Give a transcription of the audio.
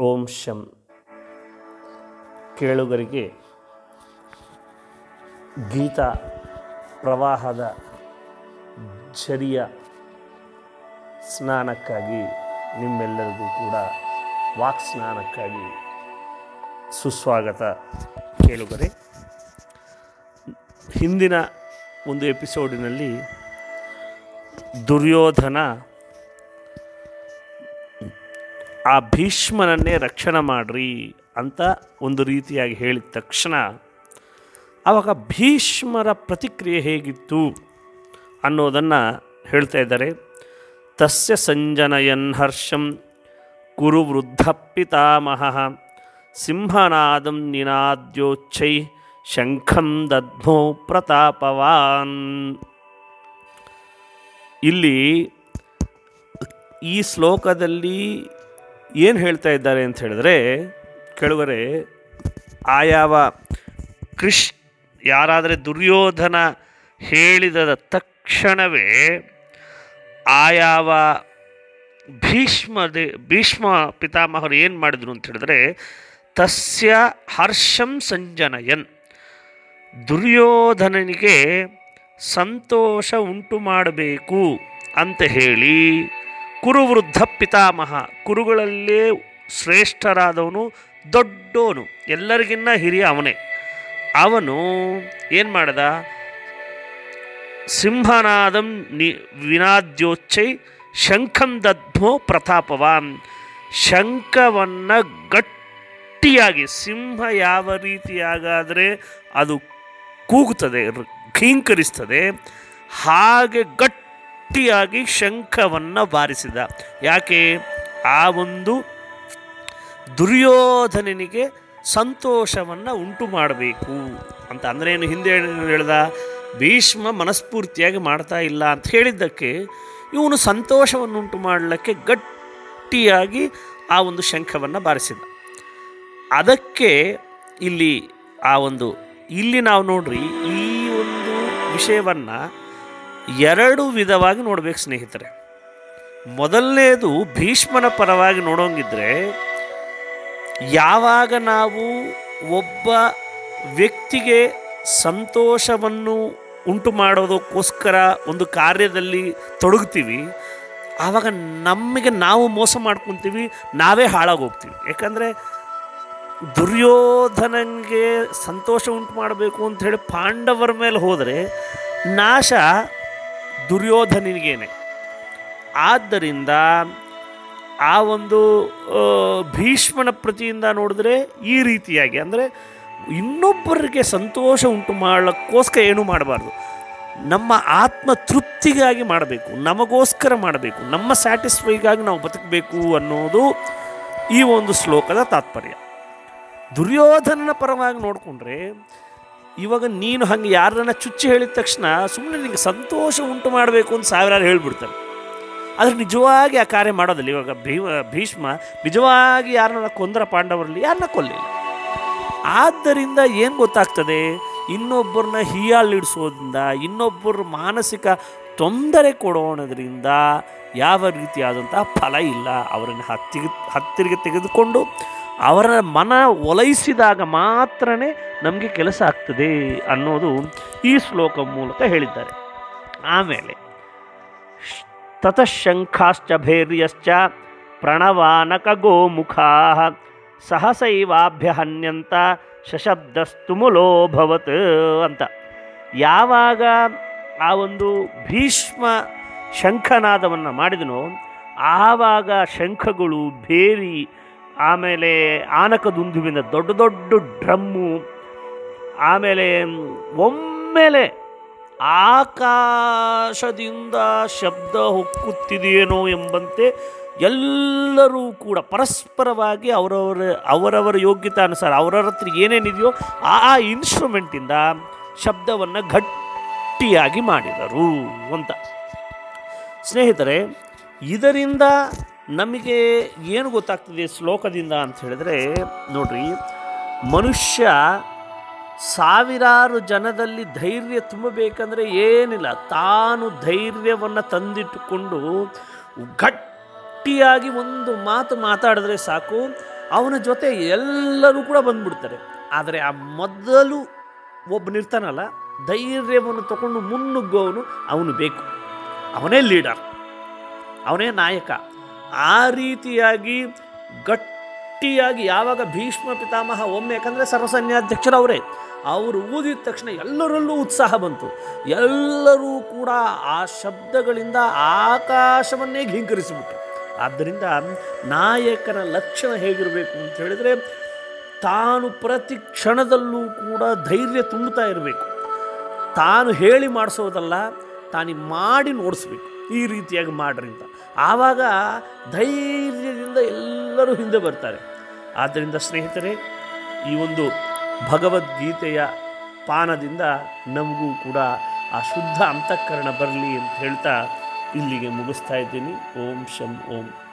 ಓಂ ಶಂ. ಕೇಳುಗರಿಗೆ ಗೀತಾ ಪ್ರವಾಹದ ಝರಿಯ ಸ್ನಾನಕ್ಕಾಗಿ ನಿಮ್ಮೆಲ್ಲರಿಗೂ ಕೂಡ ವಾಕ್ ಸ್ನಾನಕ್ಕಾಗಿ ಸುಸ್ವಾಗತ ಕೇಳುಗರೆ. ಹಿಂದಿನ ಒಂದು ಎಪಿಸೋಡಿನಲ್ಲಿ ದುರ್ಯೋಧನ ಆ ಭೀಷ್ಮನನ್ನೇ ರಕ್ಷಣೆ ಮಾಡ್ರಿ ಅಂತ ಒಂದು ರೀತಿಯಾಗಿ ಹೇಳಿದ ತಕ್ಷಣ ಆವಾಗ ಭೀಷ್ಮರ ಪ್ರತಿಕ್ರಿಯೆ ಹೇಗಿತ್ತು ಅನ್ನೋದನ್ನು ಹೇಳ್ತಾ ಇದ್ದಾರೆ. ತಸ್ಯ ಸಂಜನಯನ್ ಹರ್ಷಂ ಕುರು ವೃದ್ಧ ಪಿತಾಮಹ ಸಿಂಹನಾದಂ ನಿನಾದ್ಯೋಚ್ಛೈ ಶಂಖಂ ದದ್ಮೋ ಪ್ರತಾಪವಾನ್. ಇಲ್ಲಿ ಈ ಶ್ಲೋಕದಲ್ಲಿ ಏನು ಹೇಳ್ತಾ ಇದ್ದಾರೆ ಅಂತ ಹೇಳಿದ್ರೆ, ಕೆಳವರೆ, ಆಯಾವ ಕೃಷ್ ಯಾರಾದರೆ ದುರ್ಯೋಧನ ಹೇಳಿದ ತಕ್ಷಣವೇ ಆಯಾವ ಭೀಷ್ಮ ಭೀಷ್ಮ ಪಿತಾಮಹರು ಏನು ಮಾಡಿದ್ರು ಅಂತ ಹೇಳಿದ್ರೆ, ತಸ್ಯ ಹರ್ಷಂ ಸಂಜನಯನ್, ದುರ್ಯೋಧನನಿಗೆ ಸಂತೋಷ ಉಂಟು ಮಾಡಬೇಕು ಅಂತ ಹೇಳಿ ಕುರುವೃದ್ಧ ಪಿತಾಮಹ, ಕುರುಗಳಲ್ಲೇ ಶ್ರೇಷ್ಠರಾದವನು ದೊಡ್ಡೋನು ಎಲ್ಲರಿಗಿನ್ನ ಹಿರಿಯ ಅವನೇ. ಅವನು ಏನು ಮಾಡ್ದ? ಸಿಂಹನಾದಂ ನಿ ವಿನಾದ್ಯೋಚ್ಚೈ ಶಂಖಂ ದದ್ಮೋ ಪ್ರತಾಪವಾನ್. ಶಂಖವನ್ನು ಗಟ್ಟಿಯಾಗಿ, ಸಿಂಹ ಯಾವ ರೀತಿಯಾಗಾದರೆ ಅದು ಕೂಗುತ್ತದೆ ಘೀಂಕರಿಸ್ತದೆ ಹಾಗೆ ಹಾಗೆ ಗಟ್ಟಿಯಾಗಿ ಶಂಖವನ್ನು ಬಾರಿಸಿದ. ಯಾಕೆ? ಆ ಒಂದು ದುರ್ಯೋಧನನಿಗೆ ಸಂತೋಷವನ್ನು ಉಂಟು ಮಾಡಬೇಕು. ಅಂತ ಅಂದರೆ ಏನು ಹಿಂದೆ ಹೇಳಿದ ಭೀಷ್ಮ ಮನಸ್ಫೂರ್ತಿಯಾಗಿ ಮಾಡ್ತಾ ಇಲ್ಲ ಅಂತ ಹೇಳಿದ್ದಕ್ಕೆ ಇವನು ಸಂತೋಷವನ್ನು ಉಂಟು ಮಾಡಲಿಕ್ಕೆ ಗಟ್ಟಿಯಾಗಿ ಆ ಒಂದು ಶಂಖವನ್ನು ಬಾರಿಸಿದ. ಅದಕ್ಕೆ ಇಲ್ಲಿ ಆ ಒಂದು, ಇಲ್ಲಿ ನಾವು ನೋಡ್ರಿ ಈ ಒಂದು ವಿಷಯವನ್ನು ಎರಡು ವಿಧವಾಗಿ ನೋಡಬೇಕು ಸ್ನೇಹಿತರೆ. ಮೊದಲನೇದು ಭೀಷ್ಮನ ಪರವಾಗಿ ನೋಡೋಂಗಿದ್ರೆ, ಯಾವಾಗ ನಾವು ಒಬ್ಬ ವ್ಯಕ್ತಿಗೆ ಸಂತೋಷವನ್ನು ಉಂಟು ಮಾಡೋದಕ್ಕೋಸ್ಕರ ಒಂದು ಕಾರ್ಯದಲ್ಲಿ ತೊಡಗ್ತೀವಿ, ಆವಾಗ ನಮಗೆ ನಾವು ಮೋಸ ಮಾಡ್ಕೊತೀವಿ, ನಾವೇ ಹಾಳಾಗೋಗ್ತೀವಿ. ಯಾಕಂದರೆ ದುರ್ಯೋಧನನಿಗೆ ಸಂತೋಷ ಉಂಟು ಮಾಡಬೇಕು ಅಂತ ಹೇಳಿ ಪಾಂಡವರ ಮೇಲೆ ಹೋದರೆ ನಾಶ ದುರ್ಯೋಧನಿಗೇನೆ. ಆದ್ದರಿಂದ ಆ ಒಂದು ಭೀಷ್ಮನ ಪ್ರತಿಯಿಂದ ನೋಡಿದ್ರೆ ಈ ರೀತಿಯಾಗಿ, ಅಂದರೆ ಇನ್ನೊಬ್ಬರಿಗೆ ಸಂತೋಷ ಉಂಟು ಮಾಡೋಕ್ಕೋಸ್ಕರ ಏನೂ ಮಾಡಬಾರ್ದು. ನಮ್ಮ ಆತ್ಮ ತೃಪ್ತಿಗಾಗಿ ಮಾಡಬೇಕು, ನಮಗೋಸ್ಕರ ಮಾಡಬೇಕು, ನಮ್ಮ ಸ್ಯಾಟಿಸ್ಫೈಗಾಗಿ ನಾವು ಬದುಕಬೇಕು ಅನ್ನೋದು ಈ ಒಂದು ಶ್ಲೋಕದ ತಾತ್ಪರ್ಯ. ದುರ್ಯೋಧನನ ಪರವಾಗಿ ನೋಡಿಕೊಂಡ್ರೆ ಇವಾಗ ನೀನು ಹಂಗೆ ಯಾರನ್ನ ಚುಚ್ಚಿ ಹೇಳಿದ ತಕ್ಷಣ ಸುಮ್ಮನೆ ನಿನಗೆ ಸಂತೋಷ ಉಂಟು ಮಾಡಬೇಕು ಅಂತ ಸಾವಿರಾರು ಹೇಳ್ಬಿಡ್ತಾರೆ. ಆದರೆ ನಿಜವಾಗಿ ಆ ಕಾರ್ಯ ಮಾಡೋದಿಲ್ಲ. ಇವಾಗ ಭೀಮ, ಭೀಷ್ಮ ನಿಜವಾಗಿ ಯಾರನ್ನ ಕೊಂದರ ಪಾಂಡವರಲ್ಲಿ ಯಾರನ್ನ ಕೊಲ್ಲಿಲ್ಲ. ಆದ್ದರಿಂದ ಏನು ಗೊತ್ತಾಗ್ತದೆ? ಇನ್ನೊಬ್ಬರನ್ನ ಹೀಯಾಳಿಡಿಸೋದ್ರಿಂದ ಇನ್ನೊಬ್ಬರ ಮಾನಸಿಕ ತೊಂದರೆ ಕೊಡೋಣದ್ರಿಂದ ಯಾವ ರೀತಿಯಾದಂತಹ ಫಲ ಇಲ್ಲ. ಅವರನ್ನು ಹತ್ತಿಗೆ, ಹತ್ತಿರಿಗೆ ತೆಗೆದುಕೊಂಡು ಅವರ ಮನ ಒಲೈಸಿದಾಗ ಮಾತ್ರನೇ ನಮಗೆ ಕೆಲಸ ಆಗ್ತದೆ ಅನ್ನೋದು ಈ ಶ್ಲೋಕ ಮೂಲಕ ಹೇಳಿದ್ದಾರೆ. ಆಮೇಲೆ, ತತಃಶಂಖಾಶ್ಚ ಭೈರ್ಯಶ್ಚ ಪ್ರಣವಾನಕ ಗೋಮುಖಾ ಸಹಸೈವಾಭ್ಯ ಹನ್ಯಂತ ಶಶಬ್ದಸ್ತುಮುಲೋಭವತ್ ಅಂತ. ಯಾವಾಗ ಆ ಒಂದು ಭೀಷ್ಮ ಶಂಖನಾದವನ್ನು ಮಾಡಿದನೋ, ಆವಾಗ ಶಂಖಗಳು ಭೇರಿ ಆಮೇಲೆ ಆನಕದುಂದುವಿನ ದೊಡ್ಡ ದೊಡ್ಡ ಡ್ರಮ್ಮು, ಆಮೇಲೆ ಒಮ್ಮೆಲೆ ಆಕಾಶದಿಂದ ಶಬ್ದ ಹೊಕ್ಕುತ್ತಿದೆಯೇನೋ ಎಂಬಂತೆ ಎಲ್ಲರೂ ಕೂಡ ಪರಸ್ಪರವಾಗಿ ಅವರವರ ಅವರವರ ಯೋಗ್ಯತಾನುಸಾರ ಅವರವ್ರ ಹತ್ರ ಏನೇನಿದೆಯೋ ಆ ಆ ಇನ್ಸ್ಟ್ರೂಮೆಂಟಿಂದ ಶಬ್ದವನ್ನು ಗಟ್ಟಿಯಾಗಿ ಮಾಡಿದರು ಅಂತ. ಸ್ನೇಹಿತರೆ, ಇದರಿಂದ ನಮಗೆ ಏನು ಗೊತ್ತಾಗ್ತದೆ ಶ್ಲೋಕದಿಂದ ಅಂತ ಹೇಳಿದ್ರೆ, ನೋಡ್ರಿ, ಮನುಷ್ಯ ಸಾವಿರಾರು ಜನದಲ್ಲಿ ಧೈರ್ಯ ತುಂಬಬೇಕಂದ್ರೆ ಏನಿಲ್ಲ. ತಾನು ಧೈರ್ಯವನ್ನು ತಂದಿಟ್ಟುಕೊಂಡು ಗಟ್ಟಿಯಾಗಿ ಒಂದು ಮಾತು ಮಾತಾಡಿದ್ರೆ ಸಾಕು, ಅವನ ಜೊತೆ ಎಲ್ಲರೂ ಕೂಡ ಬಂದ್ಬಿಡ್ತಾರೆ. ಆದರೆ ಆ ಮೊದಲು ಒಬ್ಬನಿರ್ತಾನಲ್ಲ ಧೈರ್ಯವನ್ನು ತಗೊಂಡು ಮುನ್ನುಗ್ಗೋವನು ಅವನು ಬೇಕು. ಅವನೇ ಲೀಡರ್, ಅವನೇ ನಾಯಕ. ಆ ರೀತಿಯಾಗಿ ಗಟ್ಟಿಯಾಗಿ ಯಾವಾಗ ಭೀಷ್ಮ ಪಿತಾಮಹ ಒಮ್ಮೆ, ಯಾಕಂದರೆ ಸರ್ವಸನ್ಯಾಧ್ಯಕ್ಷರು ಅವರೇ ಅವರು ಊದಿದ ತಕ್ಷಣ ಎಲ್ಲರಲ್ಲೂ ಉತ್ಸಾಹ ಬಂತು. ಎಲ್ಲರೂ ಕೂಡ ಆ ಶಬ್ದಗಳಿಂದ ಆಕಾಶವನ್ನೇ ಘೀಂಕರಿಸಿಬಿಟ್ರು. ಆದ್ದರಿಂದ ನಾಯಕನ ಲಕ್ಷಣ ಹೇಗಿರಬೇಕು ಅಂತ ಹೇಳಿದರೆ, ತಾನು ಪ್ರತಿ ಕ್ಷಣದಲ್ಲೂ ಕೂಡ ಧೈರ್ಯ ತುಂಬುತ್ತಾ ಇರಬೇಕು. ತಾನು ಹೇಳಿ ಮಾಡಿಸೋದಲ್ಲ, ತಾನಿ ಮಾಡಿ ನೋಡಿಸ್ಬೇಕು. ಈ ರೀತಿಯಾಗಿ ಮಾಡ್ರಿ ಅಂತ. ಆವಾಗ ಧೈರ್ಯದಿಂದ ಎಲ್ಲರೂ ಹಿಂದೆ ಬರ್ತಾರೆ. ಆದ್ದರಿಂದ ಸ್ನೇಹಿತರೆ, ಈ ಒಂದು ಭಗವದ್ಗೀತೆಯ ಪಾನದಿಂದ ನಮಗೂ ಕೂಡ ಆ ಶುದ್ಧ ಅಂತಃಕರಣ ಬರಲಿ ಅಂತ ಹೇಳ್ತಾ ಇಲ್ಲಿಗೆ ಮುಗಿಸ್ತಾ ಇದ್ದೀನಿ. ಓಂ ಶಂ ಓಂ.